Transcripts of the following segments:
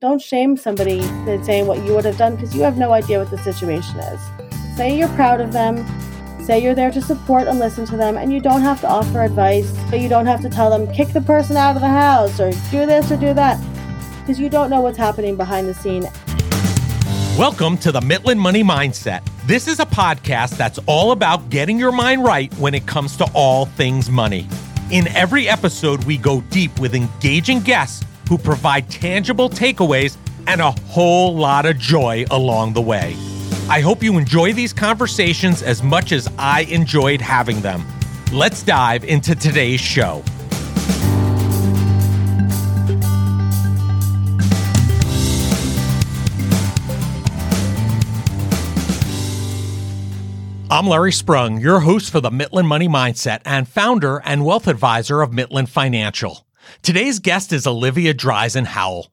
don't shame somebody that's saying what you would have done because you have no idea what the situation is. Say you're proud of them. Say you're there to support and listen to them, and you don't have to offer advice, but you don't have to tell them, kick the person out of the house, or do this or do that, because you don't know what's happening behind the scene. Welcome to the Mitlin Money Mindset. This is a podcast that's all about getting your mind right when it comes to all things money. In every episode, we go deep with engaging guests who provide tangible takeaways and a whole lot of joy along the way. I hope you enjoy these conversations as much as I enjoyed having them. Let's dive into today's show. I'm Larry Sprung, your host for the Mitlin Money Mindset and founder and wealth advisor of Mitlin Financial. Today's guest is Olivia Dreizen Howell.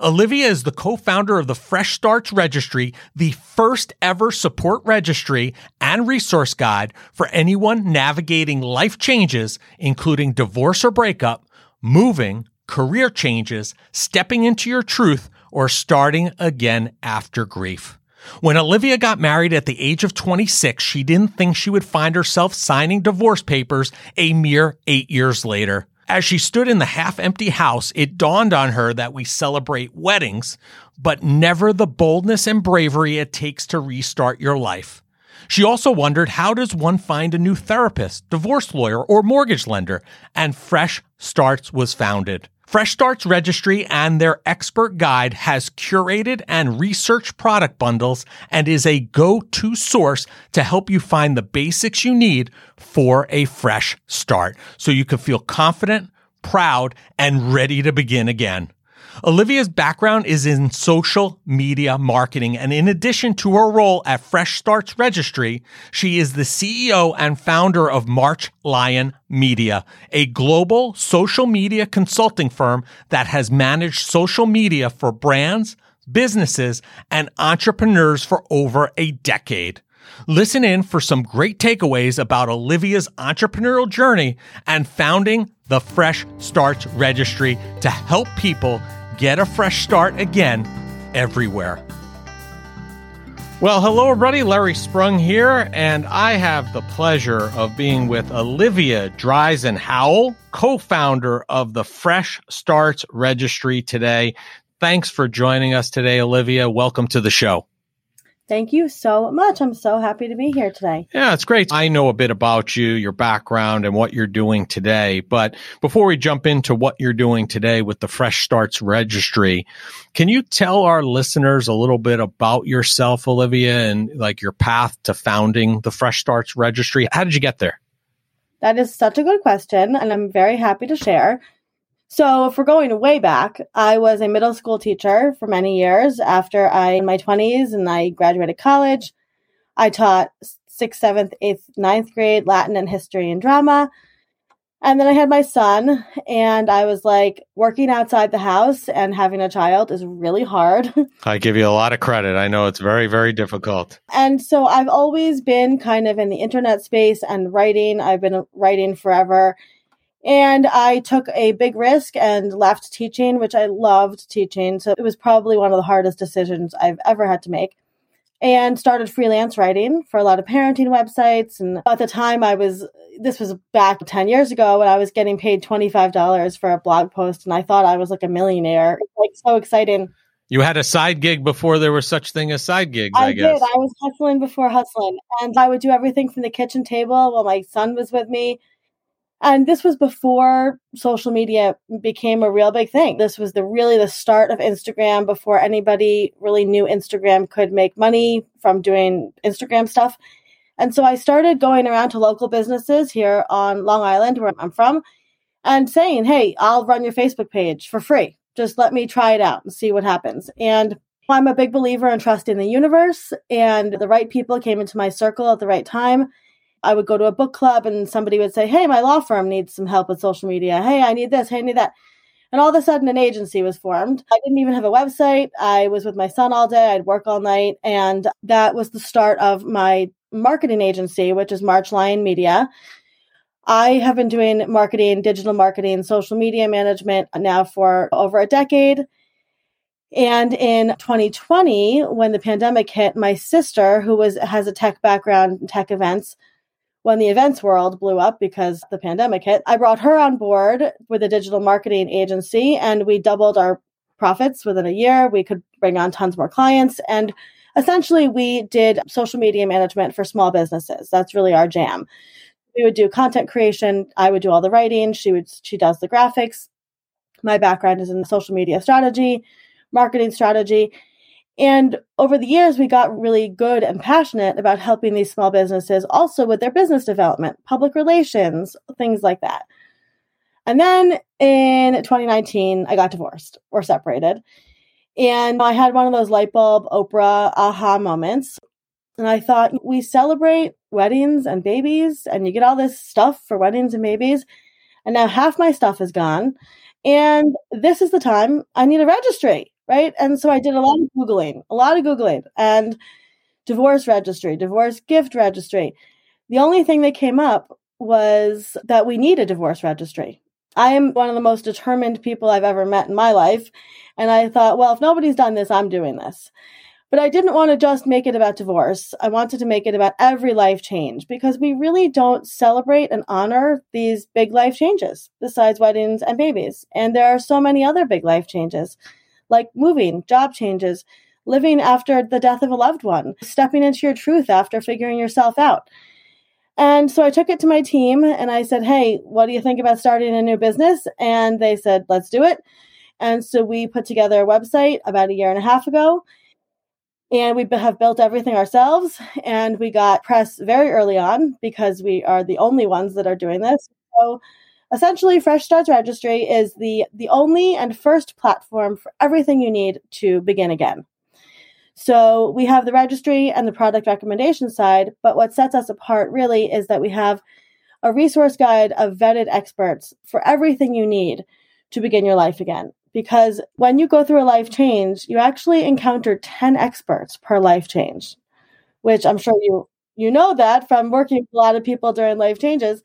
Olivia is the co-founder of the Fresh Starts Registry, the first ever support registry and resource guide for anyone navigating life changes, including divorce or breakup, moving, career changes, stepping into your truth, or starting again after grief. When Olivia got married at the age of 26, she didn't think she would find herself signing divorce papers a mere eight years later. As she stood in the half empty house, it dawned on her that we celebrate weddings, but never the boldness and bravery it takes to restart your life. She also wondered how does one find a new therapist, divorce lawyer, or mortgage lender? And Fresh Starts was founded. Fresh Starts Registry and their expert guide has curated and researched product bundles and is a go-to source to help you find the basics you need for a fresh start so you can feel confident, proud, and ready to begin again. Olivia's background is in social media marketing, and in addition to her role at Fresh Starts Registry, she is the CEO and founder of March Lion Media, a global social media consulting firm that has managed social media for brands, businesses, and entrepreneurs for over a decade. Listen in for some great takeaways about Olivia's entrepreneurial journey and founding the Fresh Starts Registry to help people get a fresh start again everywhere. Well, hello, everybody. Larry Sprung here, and I have the pleasure of being with Olivia Dreizen Howell, co founder of the Fresh Starts Registry today. Thanks for joining us today, Olivia. Welcome to the show. Thank you so much. I'm so happy to be here today. Yeah, it's great. I know a bit about you, your background, and what you're doing today. But before we jump into what you're doing today with the Fresh Starts Registry, can you tell our listeners a little bit about yourself, Olivia, and like your path to founding the Fresh Starts Registry? How did you get there? That is such a good question, and I'm very happy to share. So, if we're going way back, I was a middle school teacher for many years after I, in my 20s, and I graduated college. I taught sixth, seventh, eighth, ninth grade Latin and history and drama. And then I had my son, and I was like, working outside the house and having a child is really hard. I give you a lot of credit. I know it's very, very difficult. And so I've always been kind of in the internet space and writing. I've been uh, writing forever. And I took a big risk and left teaching, which I loved teaching. So it was probably one of the hardest decisions I've ever had to make. And started freelance writing for a lot of parenting websites. And at the time, I was, this was back 10 years ago when I was getting paid $25 for a blog post. And I thought I was like a millionaire. Like so exciting. You had a side gig before there was such thing as side gigs, I, I guess. did. I was hustling before hustling. And I would do everything from the kitchen table while my son was with me and this was before social media became a real big thing. This was the really the start of Instagram before anybody really knew Instagram could make money from doing Instagram stuff. And so I started going around to local businesses here on Long Island, where I'm from, and saying, Hey, I'll run your Facebook page for free. Just let me try it out and see what happens. And I'm a big believer in trusting the universe, and the right people came into my circle at the right time I would go to a book club and somebody would say, Hey, my law firm needs some help with social media. Hey, I need this. Hey, I need that. And all of a sudden, an agency was formed. I didn't even have a website. I was with my son all day. I'd work all night. And that was the start of my marketing agency, which is March Lion Media. I have been doing marketing, digital marketing, social media management now for over a decade. And in 2020, when the pandemic hit, my sister, who was has a tech background tech events, when the events world blew up because the pandemic hit, I brought her on board with a digital marketing agency and we doubled our profits within a year. We could bring on tons more clients. And essentially, we did social media management for small businesses. That's really our jam. We would do content creation. I would do all the writing. She would, she does the graphics. My background is in social media strategy, marketing strategy. And over the years, we got really good and passionate about helping these small businesses also with their business development, public relations, things like that. And then in 2019, I got divorced or separated. And I had one of those light bulb Oprah aha moments. And I thought, we celebrate weddings and babies, and you get all this stuff for weddings and babies. And now half my stuff is gone. And this is the time I need a registry, right? And so I did a lot of Googling, a lot of Googling, and divorce registry, divorce gift registry. The only thing that came up was that we need a divorce registry. I am one of the most determined people I've ever met in my life. And I thought, well, if nobody's done this, I'm doing this. But I didn't want to just make it about divorce. I wanted to make it about every life change because we really don't celebrate and honor these big life changes besides weddings and babies. And there are so many other big life changes like moving, job changes, living after the death of a loved one, stepping into your truth after figuring yourself out. And so I took it to my team and I said, Hey, what do you think about starting a new business? And they said, Let's do it. And so we put together a website about a year and a half ago. And we have built everything ourselves. And we got press very early on because we are the only ones that are doing this. So essentially, Fresh Starts Registry is the, the only and first platform for everything you need to begin again. So we have the registry and the product recommendation side, but what sets us apart really is that we have a resource guide of vetted experts for everything you need to begin your life again. Because when you go through a life change, you actually encounter 10 experts per life change, which I'm sure you you know that from working with a lot of people during life changes.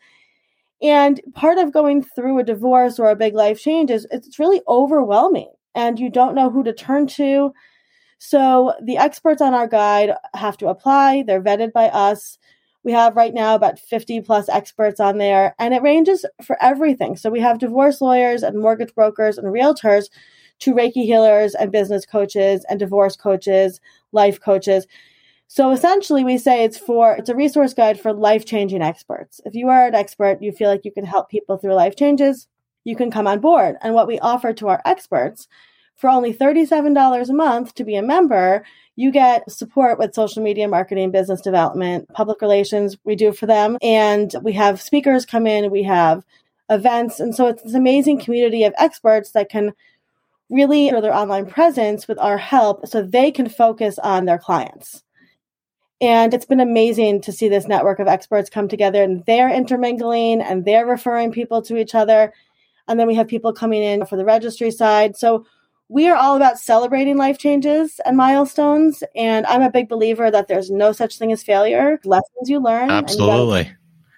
And part of going through a divorce or a big life change is it's really overwhelming and you don't know who to turn to so the experts on our guide have to apply. They're vetted by us. We have right now about 50 plus experts on there, and it ranges for everything. So we have divorce lawyers and mortgage brokers and realtors to Reiki healers and business coaches and divorce coaches, life coaches. So essentially we say it's for it's a resource guide for life-changing experts. If you are an expert, you feel like you can help people through life changes, you can come on board. And what we offer to our experts for only $37 a month to be a member, you get support with social media marketing, business development, public relations. We do for them. And we have speakers come in, we have events. And so it's this amazing community of experts that can really show their online presence with our help so they can focus on their clients. And it's been amazing to see this network of experts come together and they're intermingling and they're referring people to each other. And then we have people coming in for the registry side. So we are all about celebrating life changes and milestones. And I'm a big believer that there's no such thing as failure. Lessons you learn. Absolutely.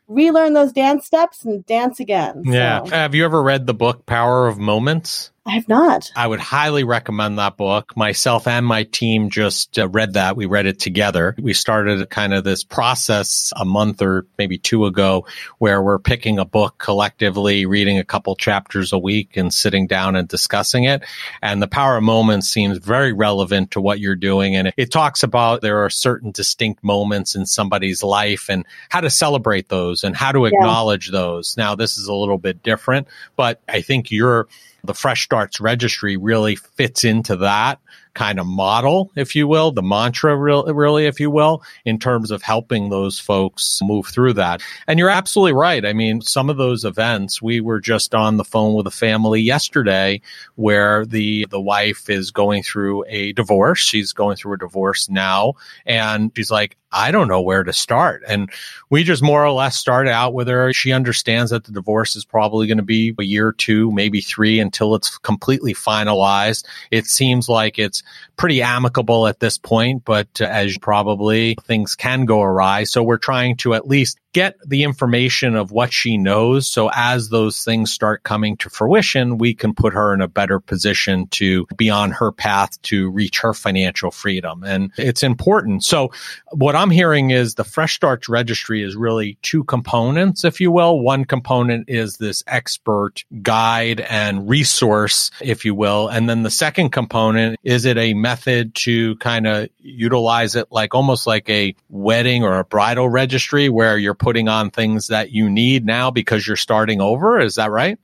relearn those dance steps and dance again. Yeah. So. Have you ever read the book Power of Moments? I have not. I would highly recommend that book. Myself and my team just uh, read that. We read it together. We started kind of this process a month or maybe two ago where we're picking a book collectively, reading a couple chapters a week and sitting down and discussing it. And the power of moments seems very relevant to what you're doing. And it talks about there are certain distinct moments in somebody's life and how to celebrate those and how to acknowledge yeah. those. Now, this is a little bit different, but I think you're the Fresh Starts Registry really fits into that kind of model, if you will, the mantra, really, if you will, in terms of helping those folks move through that. And you're absolutely right. I mean, some of those events, we were just on the phone with a family yesterday where the, the wife is going through a divorce. She's going through a divorce now. And she's like, I don't know where to start. And we just more or less started out with her. She understands that the divorce is probably going to be a year or two, maybe three until it's completely finalized. It seems like it's pretty amicable at this point, but uh, as probably things can go awry. So we're trying to at least get the information of what she knows. So as those things start coming to fruition, we can put her in a better position to be on her path to reach her financial freedom. And it's important. So what I'm hearing is the Fresh Starts Registry is really two components, if you will. One component is this expert guide and resource, if you will. And then the second component, is it a method to kind of utilize it like almost like a wedding or a bridal registry where you're putting on things that you need now because you're starting over. Is that right?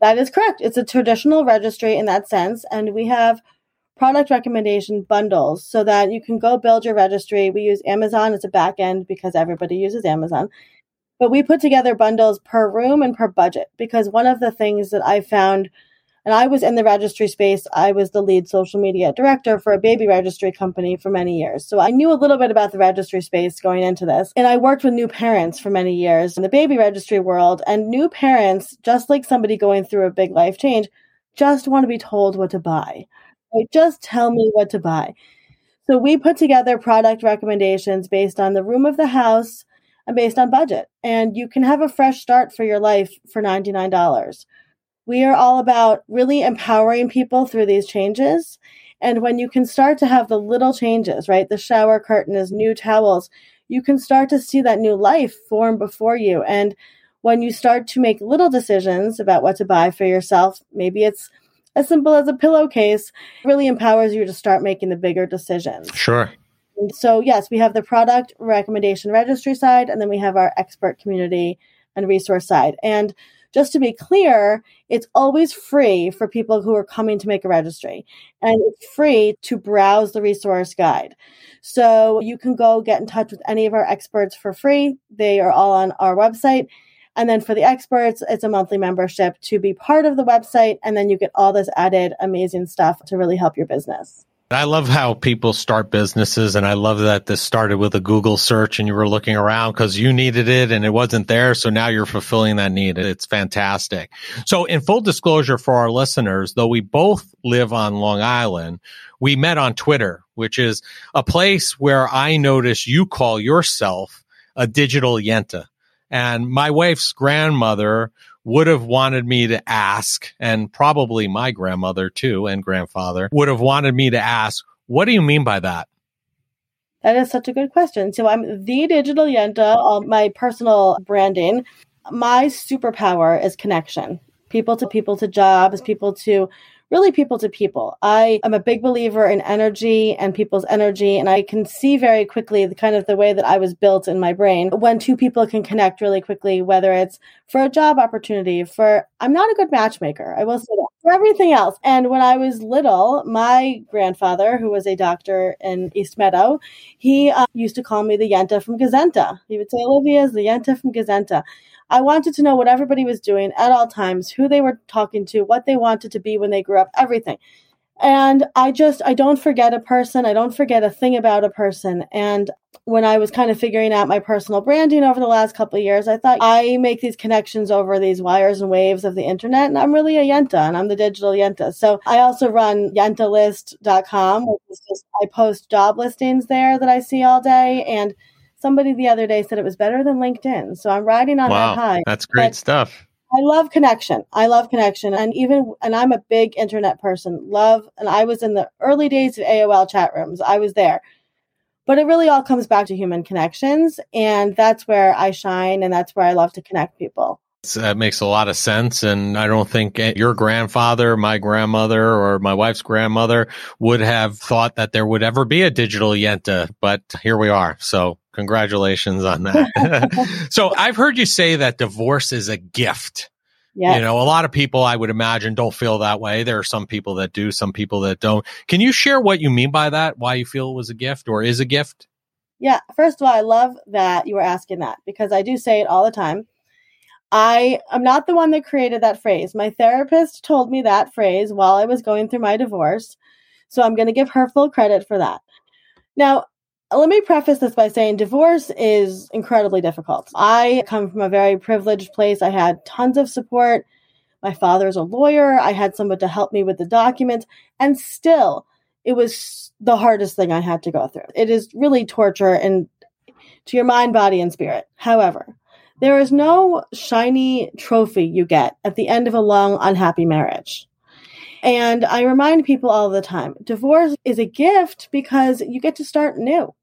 That is correct. It's a traditional registry in that sense. And we have product recommendation bundles so that you can go build your registry. We use Amazon as a back end because everybody uses Amazon. But we put together bundles per room and per budget because one of the things that I found and I was in the registry space. I was the lead social media director for a baby registry company for many years. So I knew a little bit about the registry space going into this. And I worked with new parents for many years in the baby registry world. And new parents, just like somebody going through a big life change, just want to be told what to buy. Like, just tell me what to buy. So we put together product recommendations based on the room of the house and based on budget. And you can have a fresh start for your life for $99 we are all about really empowering people through these changes. And when you can start to have the little changes, right? The shower curtain is new towels. You can start to see that new life form before you. And when you start to make little decisions about what to buy for yourself, maybe it's as simple as a pillowcase, really empowers you to start making the bigger decisions. Sure. And so, yes, we have the product recommendation registry side, and then we have our expert community and resource side. And just to be clear, it's always free for people who are coming to make a registry and it's free to browse the resource guide. So you can go get in touch with any of our experts for free. They are all on our website. And then for the experts, it's a monthly membership to be part of the website. And then you get all this added amazing stuff to really help your business. I love how people start businesses, and I love that this started with a Google search and you were looking around because you needed it and it wasn't there. So now you're fulfilling that need. It's fantastic. So, in full disclosure for our listeners, though we both live on Long Island, we met on Twitter, which is a place where I notice you call yourself a digital yenta. And my wife's grandmother would have wanted me to ask, and probably my grandmother too and grandfather would have wanted me to ask, what do you mean by that? That is such a good question. So I'm the digital Yenta, on my personal branding. My superpower is connection. People to people to jobs, people to really people to people. I am a big believer in energy and people's energy, and I can see very quickly the kind of the way that I was built in my brain when two people can connect really quickly, whether it's for a job opportunity, for I'm not a good matchmaker, I will say that, everything else. And when I was little, my grandfather, who was a doctor in East Meadow, he uh, used to call me the Yenta from Gazenta. He would say, Olivia is the Yenta from Gazenta. I wanted to know what everybody was doing at all times, who they were talking to, what they wanted to be when they grew up, everything. And I just, I don't forget a person. I don't forget a thing about a person. And when I was kind of figuring out my personal branding over the last couple of years, I thought I make these connections over these wires and waves of the internet. And I'm really a Yenta and I'm the digital Yenta. So I also run yentalist.com, which is just, I post job listings there that I see all day. And somebody the other day said it was better than LinkedIn. So I'm riding on wow, that high. That's great but stuff. I love connection. I love connection. And even, and I'm a big internet person. Love, and I was in the early days of AOL chat rooms. I was there. But it really all comes back to human connections. And that's where I shine. And that's where I love to connect people. That makes a lot of sense. And I don't think your grandfather, my grandmother, or my wife's grandmother would have thought that there would ever be a digital Yenta, but here we are. So congratulations on that. so I've heard you say that divorce is a gift. Yes. You know, a lot of people I would imagine don't feel that way. There are some people that do, some people that don't. Can you share what you mean by that? Why you feel it was a gift or is a gift? Yeah. First of all, I love that you were asking that because I do say it all the time I am not the one that created that phrase. My therapist told me that phrase while I was going through my divorce. So I'm going to give her full credit for that. Now, let me preface this by saying divorce is incredibly difficult. I come from a very privileged place. I had tons of support. My father father's a lawyer. I had someone to help me with the documents. And still, it was the hardest thing I had to go through. It is really torture and to your mind, body, and spirit. However, there is no shiny trophy you get at the end of a long, unhappy marriage. And I remind people all the time divorce is a gift because you get to start new.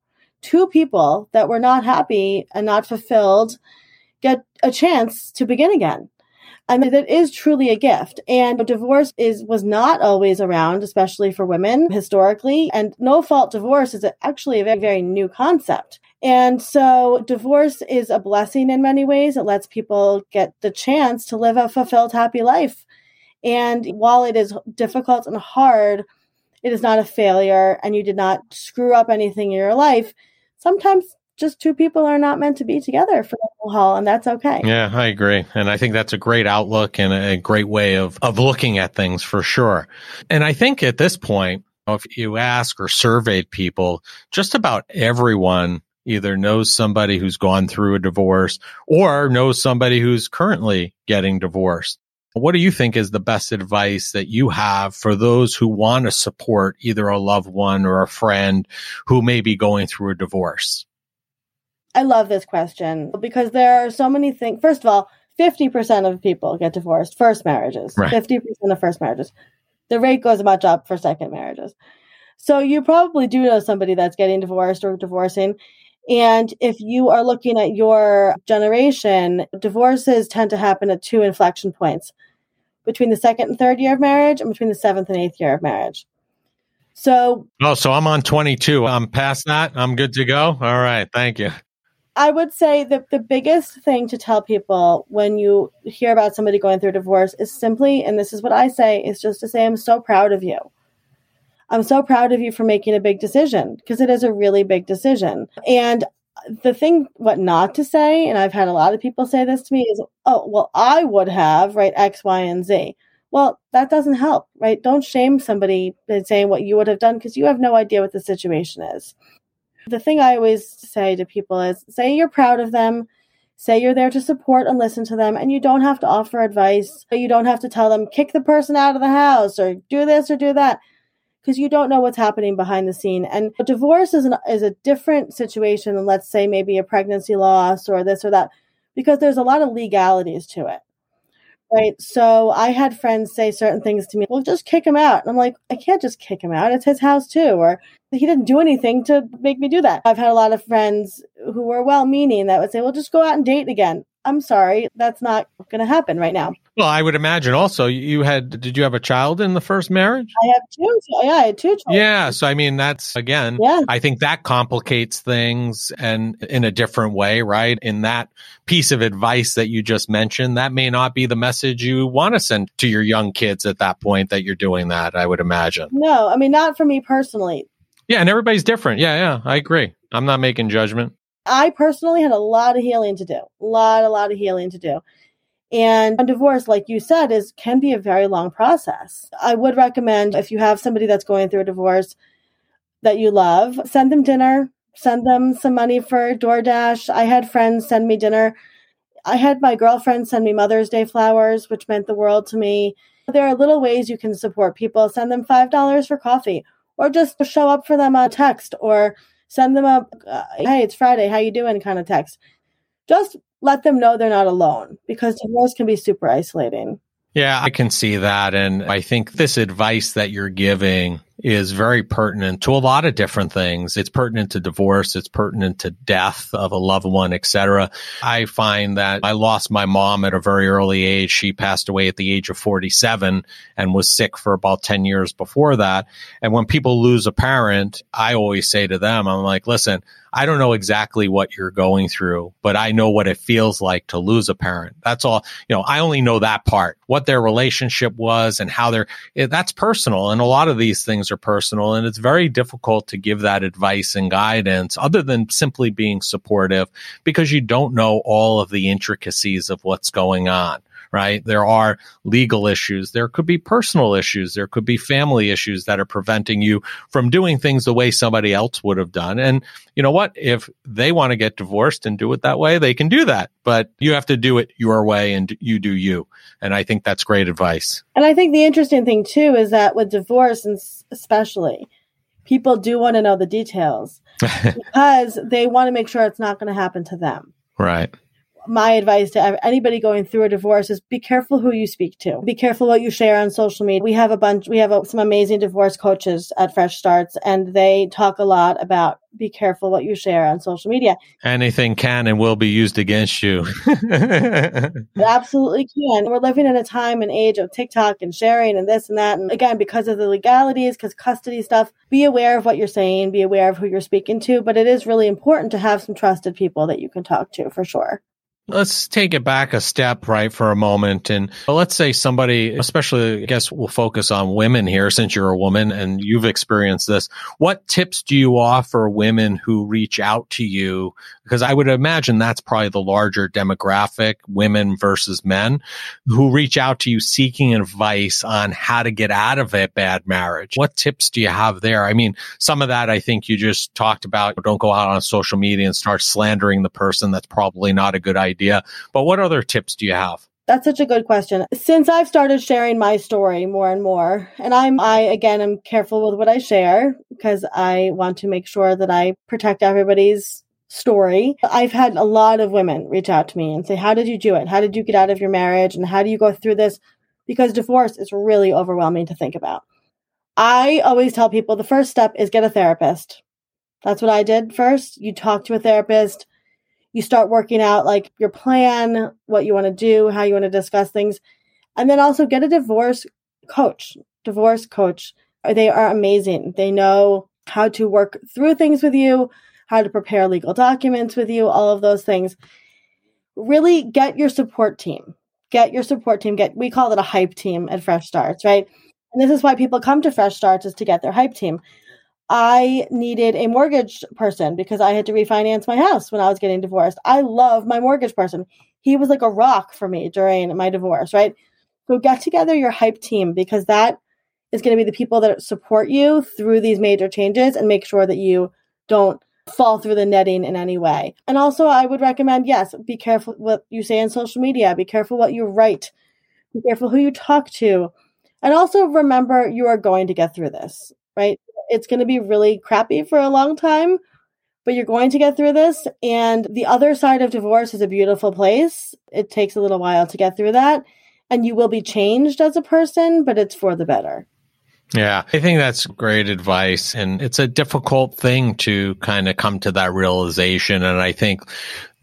Two people that were not happy and not fulfilled get a chance to begin again. And that is truly a gift. And divorce is was not always around, especially for women historically. And no fault divorce is actually a very, very new concept. And so divorce is a blessing in many ways. It lets people get the chance to live a fulfilled, happy life. And while it is difficult and hard, it is not a failure and you did not screw up anything in your life. Sometimes just two people are not meant to be together for the whole haul, and that's okay. Yeah, I agree. And I think that's a great outlook and a great way of, of looking at things for sure. And I think at this point, if you ask or surveyed people, just about everyone either knows somebody who's gone through a divorce or knows somebody who's currently getting divorced. What do you think is the best advice that you have for those who want to support either a loved one or a friend who may be going through a divorce? I love this question because there are so many things. First of all, 50% of people get divorced first marriages. Right. 50% of first marriages. The rate goes much up for second marriages. So you probably do know somebody that's getting divorced or divorcing. And if you are looking at your generation, divorces tend to happen at two inflection points between the second and third year of marriage and between the seventh and eighth year of marriage. So, oh, so I'm on 22. I'm past that. I'm good to go. All right. Thank you. I would say that the biggest thing to tell people when you hear about somebody going through a divorce is simply, and this is what I say, is just to say, I'm so proud of you. I'm so proud of you for making a big decision because it is a really big decision. And the thing, what not to say, and I've had a lot of people say this to me is, oh, well, I would have, right, X, Y, and Z. Well, that doesn't help, right? Don't shame somebody by saying what you would have done because you have no idea what the situation is. The thing I always say to people is say you're proud of them, say you're there to support and listen to them, and you don't have to offer advice. You don't have to tell them, kick the person out of the house or do this or do that because you don't know what's happening behind the scene. And a divorce is an, is a different situation than let's say maybe a pregnancy loss or this or that because there's a lot of legalities to it. Right. So I had friends say certain things to me. Well, just kick him out. And I'm like, I can't just kick him out. It's his house too. Or he didn't do anything to make me do that. I've had a lot of friends who were well meaning that would say, well, just go out and date again. I'm sorry, that's not going to happen right now. Well, I would imagine also you had, did you have a child in the first marriage? I have two. Yeah, I had two children. Yeah. So, I mean, that's again, yeah. I think that complicates things and in a different way, right? In that piece of advice that you just mentioned, that may not be the message you want to send to your young kids at that point that you're doing that, I would imagine. No, I mean, not for me personally. Yeah. And everybody's different. Yeah. Yeah. I agree. I'm not making judgment. I personally had a lot of healing to do, a lot, a lot of healing to do. And divorce, like you said, is can be a very long process. I would recommend if you have somebody that's going through a divorce that you love, send them dinner, send them some money for DoorDash. I had friends send me dinner. I had my girlfriend send me Mother's Day flowers, which meant the world to me. There are little ways you can support people. Send them $5 for coffee or just show up for them on text or send them a uh, hey it's friday how you doing kind of text. Just let them know they're not alone because divorce can be super isolating. Yeah i can see that and i think this advice that you're giving is very pertinent to a lot of different things. It's pertinent to divorce. It's pertinent to death of a loved one, etc. I find that I lost my mom at a very early age. She passed away at the age of 47 and was sick for about 10 years before that. And when people lose a parent, I always say to them, I'm like, listen, I don't know exactly what you're going through, but I know what it feels like to lose a parent. That's all. You know, I only know that part, what their relationship was and how they're, that's personal. And a lot of these things are personal and it's very difficult to give that advice and guidance other than simply being supportive because you don't know all of the intricacies of what's going on right? There are legal issues. There could be personal issues. There could be family issues that are preventing you from doing things the way somebody else would have done. And you know what? If they want to get divorced and do it that way, they can do that. But you have to do it your way and you do you. And I think that's great advice. And I think the interesting thing too is that with divorce, and especially, people do want to know the details because they want to make sure it's not going to happen to them. Right my advice to anybody going through a divorce is be careful who you speak to. Be careful what you share on social media. We have a bunch, we have a, some amazing divorce coaches at Fresh Starts, and they talk a lot about be careful what you share on social media. Anything can and will be used against you. it absolutely can. We're living in a time and age of TikTok and sharing and this and that. And again, because of the legalities, because custody stuff, be aware of what you're saying, be aware of who you're speaking to. But it is really important to have some trusted people that you can talk to for sure. Let's take it back a step, right, for a moment. And let's say somebody, especially, I guess we'll focus on women here since you're a woman and you've experienced this. What tips do you offer women who reach out to you? Because I would imagine that's probably the larger demographic, women versus men who reach out to you seeking advice on how to get out of a bad marriage. What tips do you have there? I mean, some of that I think you just talked about. Don't go out on social media and start slandering the person. That's probably not a good idea idea. But what other tips do you have? That's such a good question. Since I've started sharing my story more and more, and I'm, I again am careful with what I share because I want to make sure that I protect everybody's story. I've had a lot of women reach out to me and say, How did you do it? How did you get out of your marriage? And how do you go through this? Because divorce is really overwhelming to think about. I always tell people the first step is get a therapist. That's what I did first. You talk to a therapist you start working out like your plan, what you want to do, how you want to discuss things. And then also get a divorce coach, divorce coach. They are amazing. They know how to work through things with you, how to prepare legal documents with you, all of those things. Really get your support team. Get your support team. Get we call it a hype team at Fresh Starts, right? And this is why people come to Fresh Starts is to get their hype team. I needed a mortgage person because I had to refinance my house when I was getting divorced. I love my mortgage person. He was like a rock for me during my divorce, right? So get together your hype team because that is going to be the people that support you through these major changes and make sure that you don't fall through the netting in any way. And also, I would recommend yes, be careful what you say on social media, be careful what you write, be careful who you talk to. And also remember you are going to get through this, right? It's going to be really crappy for a long time, but you're going to get through this. And the other side of divorce is a beautiful place. It takes a little while to get through that. And you will be changed as a person, but it's for the better. Yeah, I think that's great advice. And it's a difficult thing to kind of come to that realization. And I think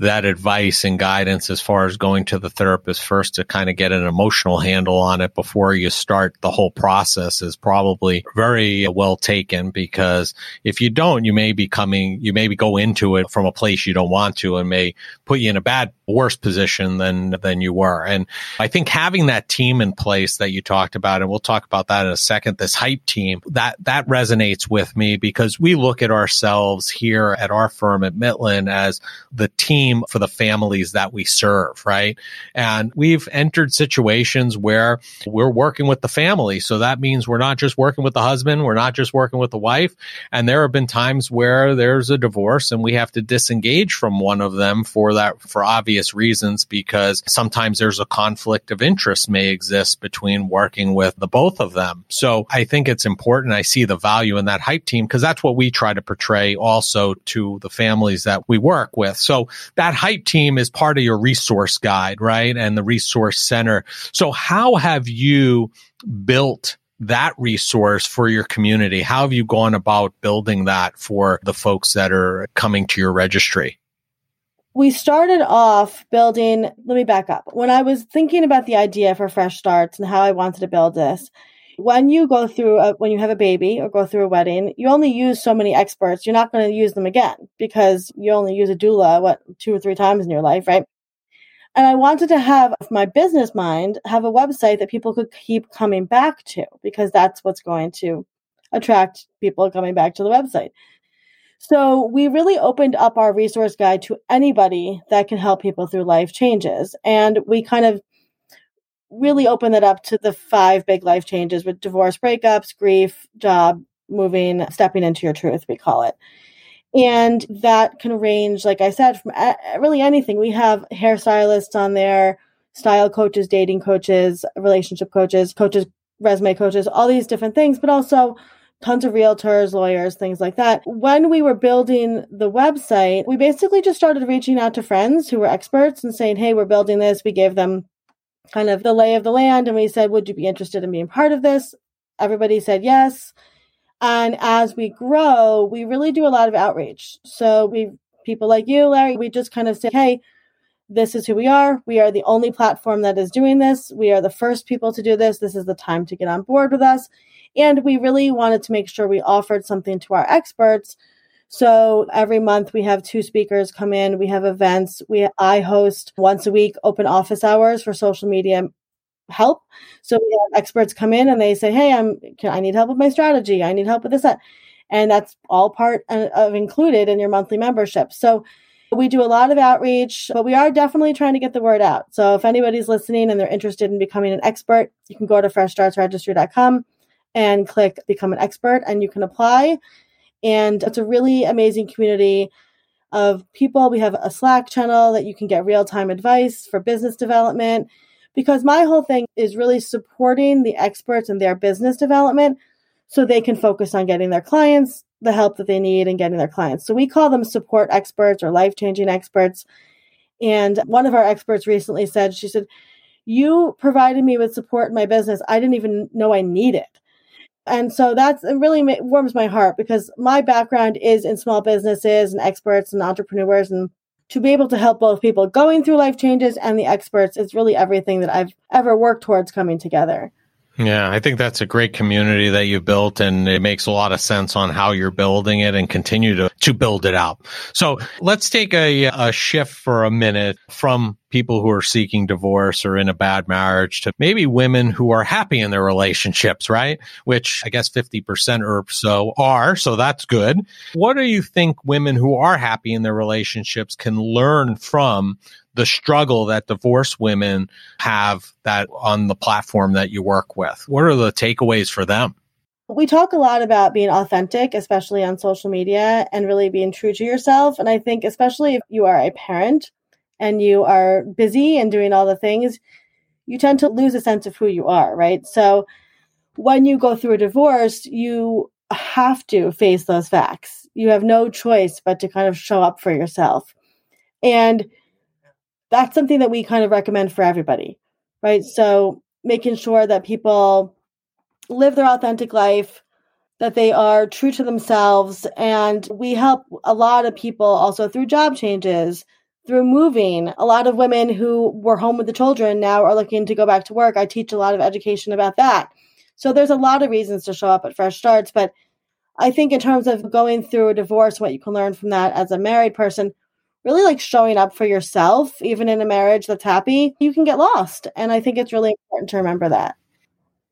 that advice and guidance as far as going to the therapist first to kind of get an emotional handle on it before you start the whole process is probably very uh, well taken because if you don't, you may be coming, you maybe go into it from a place you don't want to and may put you in a bad, worse position than, than you were. And I think having that team in place that you talked about, and we'll talk about that in a second, this hype team, that, that resonates with me because we look at ourselves here at our firm at Mitlin as the team for the families that we serve, right? And we've entered situations where we're working with the family. So that means we're not just working with the husband, we're not just working with the wife. And there have been times where there's a divorce and we have to disengage from one of them for that, for obvious reasons, because sometimes there's a conflict of interest may exist between working with the both of them. So I think it's important. I see the value in that hype team because that's what we try to portray also to the families that we work with. So that hype team is part of your resource guide, right? And the resource center. So how have you built that resource for your community? How have you gone about building that for the folks that are coming to your registry? We started off building, let me back up. When I was thinking about the idea for Fresh Starts and how I wanted to build this, when you go through a, when you have a baby or go through a wedding, you only use so many experts. You're not going to use them again because you only use a doula what two or three times in your life, right? And I wanted to have my business mind have a website that people could keep coming back to because that's what's going to attract people coming back to the website. So we really opened up our resource guide to anybody that can help people through life changes. And we kind of really open that up to the five big life changes with divorce breakups, grief, job, moving, stepping into your truth, we call it. And that can range, like I said, from eh, really anything. We have hairstylists on there, style coaches, dating coaches, relationship coaches, coaches, resume coaches, all these different things, but also tons of realtors, lawyers, things like that. When we were building the website, we basically just started reaching out to friends who were experts and saying, Hey, we're building this. We gave them kind of the lay of the land and we said, Would you be interested in being part of this? Everybody said yes. And as we grow, we really do a lot of outreach. So we people like you, Larry, we just kind of say, Hey, this is who we are. We are the only platform that is doing this. We are the first people to do this. This is the time to get on board with us. And we really wanted to make sure we offered something to our experts. So every month we have two speakers come in. We have events. We I host once a week open office hours for social media help. So we have experts come in and they say, "Hey, I'm can, I need help with my strategy. I need help with this that." And that's all part uh, of included in your monthly membership. So we do a lot of outreach, but we are definitely trying to get the word out. So if anybody's listening and they're interested in becoming an expert, you can go to freshstartsregistry.com and click become an expert and you can apply. And it's a really amazing community of people. We have a Slack channel that you can get real time advice for business development. Because my whole thing is really supporting the experts in their business development so they can focus on getting their clients the help that they need and getting their clients. So we call them support experts or life changing experts. And one of our experts recently said, she said, You provided me with support in my business. I didn't even know I needed. And so that's it really warms my heart because my background is in small businesses and experts and entrepreneurs and to be able to help both people going through life changes and the experts is really everything that I've ever worked towards coming together. Yeah, I think that's a great community that you built and it makes a lot of sense on how you're building it and continue to, to build it out. So let's take a, a shift for a minute from people who are seeking divorce or in a bad marriage to maybe women who are happy in their relationships, right? Which I guess 50% or so are. So that's good. What do you think women who are happy in their relationships can learn from the struggle that divorce women have that on the platform that you work with? What are the takeaways for them? We talk a lot about being authentic, especially on social media, and really being true to yourself. And I think, especially if you are a parent and you are busy and doing all the things, you tend to lose a sense of who you are, right? So when you go through a divorce, you have to face those facts. You have no choice but to kind of show up for yourself. And that's something that we kind of recommend for everybody, right? So making sure that people live their authentic life, that they are true to themselves. And we help a lot of people also through job changes, through moving. A lot of women who were home with the children now are looking to go back to work. I teach a lot of education about that. So there's a lot of reasons to show up at Fresh Starts. But I think in terms of going through a divorce, what you can learn from that as a married person, really like showing up for yourself, even in a marriage that's happy, you can get lost. And I think it's really important to remember that.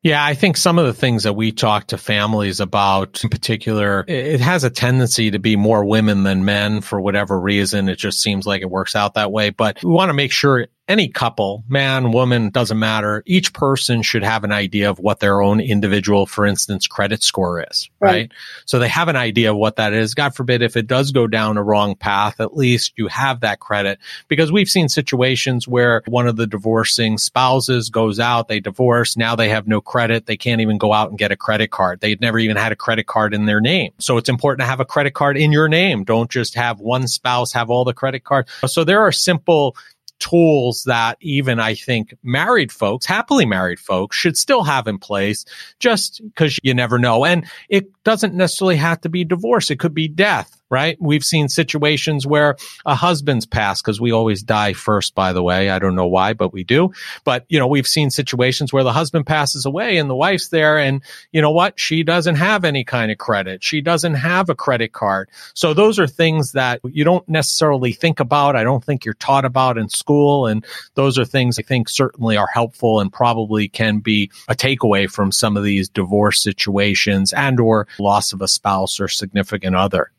Yeah, I think some of the things that we talk to families about in particular, it has a tendency to be more women than men for whatever reason. It just seems like it works out that way. But we want to make sure any couple, man, woman, doesn't matter. Each person should have an idea of what their own individual, for instance, credit score is, right? right? So they have an idea of what that is. God forbid if it does go down a wrong path, at least you have that credit because we've seen situations where one of the divorcing spouses goes out, they divorce, now they have no credit. They can't even go out and get a credit card. They'd never even had a credit card in their name. So it's important to have a credit card in your name. Don't just have one spouse have all the credit cards. So there are simple tools that even I think married folks, happily married folks should still have in place just because you never know. And it doesn't necessarily have to be divorce. It could be death right? We've seen situations where a husband's passed because we always die first, by the way. I don't know why, but we do. But, you know, we've seen situations where the husband passes away and the wife's there and you know what? She doesn't have any kind of credit. She doesn't have a credit card. So those are things that you don't necessarily think about. I don't think you're taught about in school. And those are things I think certainly are helpful and probably can be a takeaway from some of these divorce situations and or loss of a spouse or significant other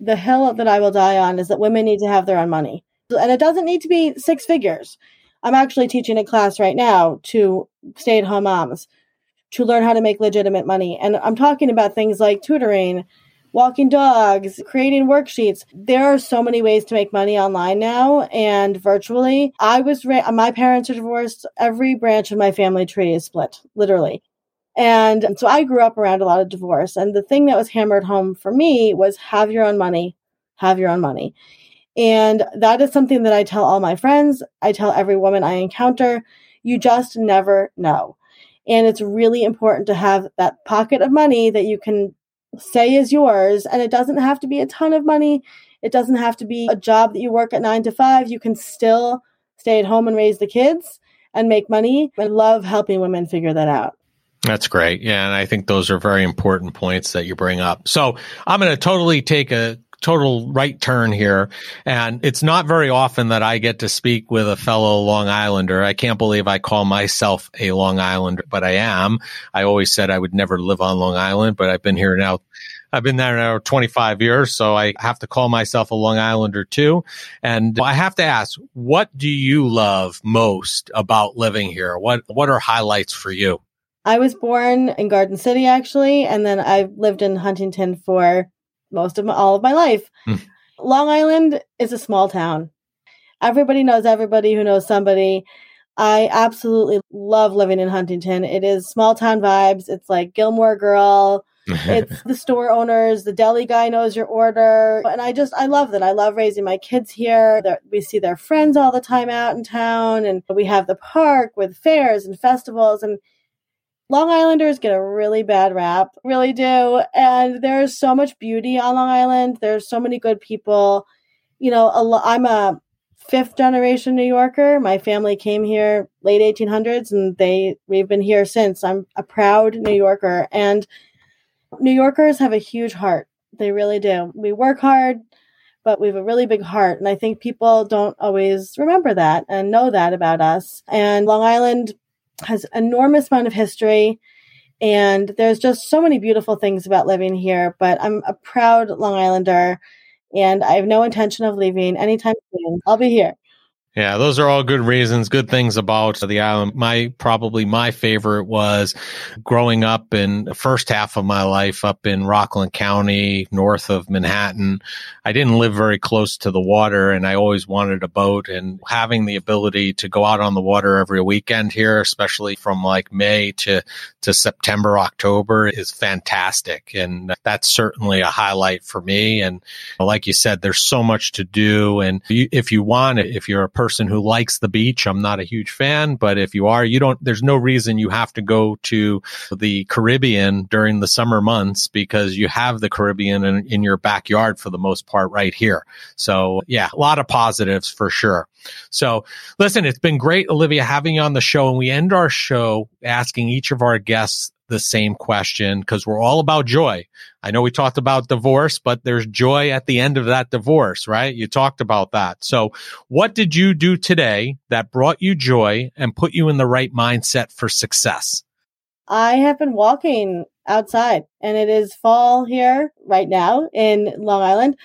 the hill that I will die on is that women need to have their own money. And it doesn't need to be six figures. I'm actually teaching a class right now to stay at home moms to learn how to make legitimate money. And I'm talking about things like tutoring, walking dogs, creating worksheets. There are so many ways to make money online now and virtually. I was, ra- my parents are divorced. Every branch of my family tree is split, literally. And so I grew up around a lot of divorce. And the thing that was hammered home for me was have your own money, have your own money. And that is something that I tell all my friends. I tell every woman I encounter. You just never know. And it's really important to have that pocket of money that you can say is yours. And it doesn't have to be a ton of money. It doesn't have to be a job that you work at nine to five. You can still stay at home and raise the kids and make money. I love helping women figure that out. That's great. Yeah. And I think those are very important points that you bring up. So I'm going to totally take a total right turn here. And it's not very often that I get to speak with a fellow Long Islander. I can't believe I call myself a Long Islander, but I am. I always said I would never live on Long Island, but I've been here now. I've been there now 25 years, so I have to call myself a Long Islander too. And I have to ask, what do you love most about living here? What what are highlights for you? I was born in Garden City actually, and then I've lived in Huntington for most of my, all of my life. Mm. Long Island is a small town. Everybody knows everybody who knows somebody. I absolutely love living in Huntington. It is small town vibes. It's like Gilmore Girl. it's the store owners, the deli guy knows your order. And I just, I love that. I love raising my kids here. They're, we see their friends all the time out in town. And we have the park with fairs and festivals. And Long Islanders get a really bad rap, really do. And there's so much beauty on Long Island. There's so many good people. You know, I'm a fifth generation New Yorker. My family came here late 1800s and they we've been here since. I'm a proud New Yorker and New Yorkers have a huge heart. They really do. We work hard, but we have a really big heart and I think people don't always remember that and know that about us. And Long Island has enormous amount of history and there's just so many beautiful things about living here but i'm a proud long islander and i have no intention of leaving anytime soon. I'll be here yeah, those are all good reasons, good things about the island. My probably my favorite was growing up in the first half of my life up in Rockland County, north of Manhattan. I didn't live very close to the water and I always wanted a boat and having the ability to go out on the water every weekend here, especially from like May to, to September, October is fantastic. And that's certainly a highlight for me. And like you said, there's so much to do. And if you want it, if you're a person person who likes the beach. I'm not a huge fan, but if you are, you don't, there's no reason you have to go to the Caribbean during the summer months because you have the Caribbean in, in your backyard for the most part right here. So yeah, a lot of positives for sure. So listen, it's been great, Olivia, having you on the show. And we end our show asking each of our guests the same question because we're all about joy. I know we talked about divorce, but there's joy at the end of that divorce, right? You talked about that. So what did you do today that brought you joy and put you in the right mindset for success? I have been walking outside and it is fall here right now in Long Island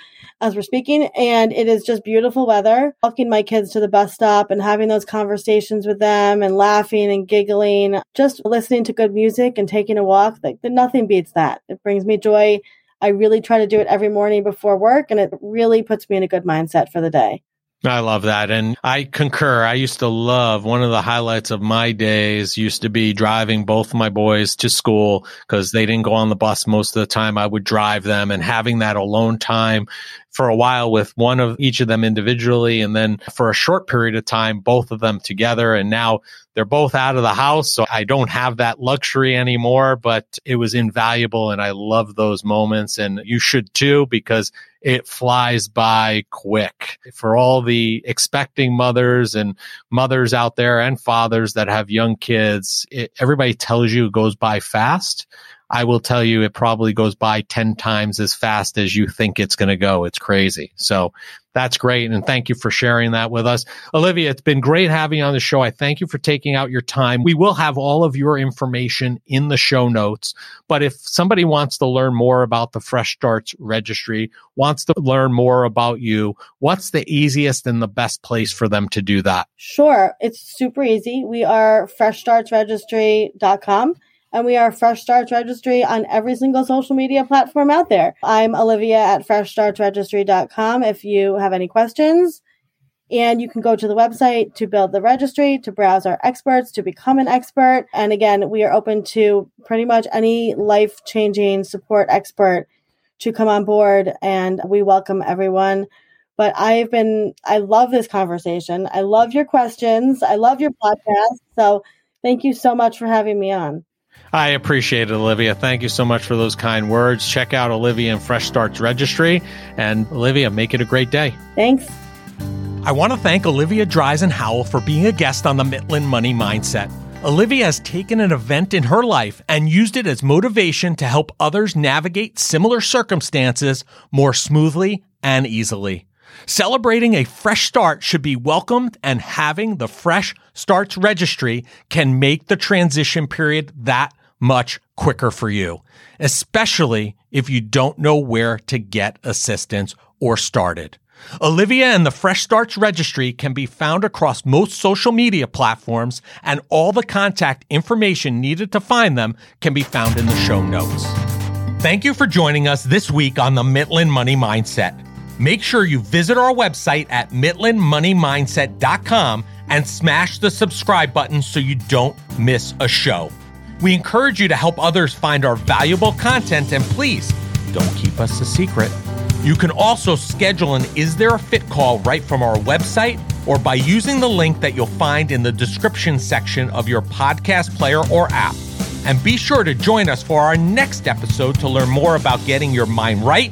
as we're speaking and it is just beautiful weather. Walking my kids to the bus stop and having those conversations with them and laughing and giggling, just listening to good music and taking a walk. Like nothing beats that. It brings me joy. I really try to do it every morning before work and it really puts me in a good mindset for the day. I love that. And I concur. I used to love one of the highlights of my days used to be driving both my boys to school because they didn't go on the bus most of the time. I would drive them and having that alone time for a while with one of each of them individually. And then for a short period of time, both of them together. And now they're both out of the house. So I don't have that luxury anymore, but it was invaluable. And I love those moments. And you should too, because it flies by quick for all the expecting mothers and mothers out there and fathers that have young kids. It, everybody tells you it goes by fast. I will tell you it probably goes by 10 times as fast as you think it's going to go. It's crazy. So that's great. And thank you for sharing that with us. Olivia, it's been great having you on the show. I thank you for taking out your time. We will have all of your information in the show notes. But if somebody wants to learn more about the Fresh Starts Registry, wants to learn more about you, what's the easiest and the best place for them to do that? Sure. It's super easy. We are freshstartsregistry.com and we are Fresh Starts Registry on every single social media platform out there. I'm Olivia at freshstartsregistry.com if you have any questions. And you can go to the website to build the registry, to browse our experts, to become an expert. And again, we are open to pretty much any life changing support expert to come on board. And we welcome everyone. But I've been, I love this conversation. I love your questions. I love your podcast. So thank you so much for having me on. I appreciate it, Olivia. Thank you so much for those kind words. Check out Olivia and Fresh Starts Registry. And Olivia, make it a great day. Thanks. I want to thank Olivia Dreizen Howell for being a guest on the Mitlin Money Mindset. Olivia has taken an event in her life and used it as motivation to help others navigate similar circumstances more smoothly and easily. Celebrating a fresh start should be welcomed, and having the Fresh Starts Registry can make the transition period that much quicker for you, especially if you don't know where to get assistance or started. Olivia and the Fresh Starts Registry can be found across most social media platforms, and all the contact information needed to find them can be found in the show notes. Thank you for joining us this week on the Mitlin Money Mindset. Make sure you visit our website at mitlinmoneymindset.com and smash the subscribe button so you don't miss a show. We encourage you to help others find our valuable content, and please don't keep us a secret. You can also schedule an Is There a Fit call right from our website or by using the link that you'll find in the description section of your podcast player or app. And be sure to join us for our next episode to learn more about getting your mind right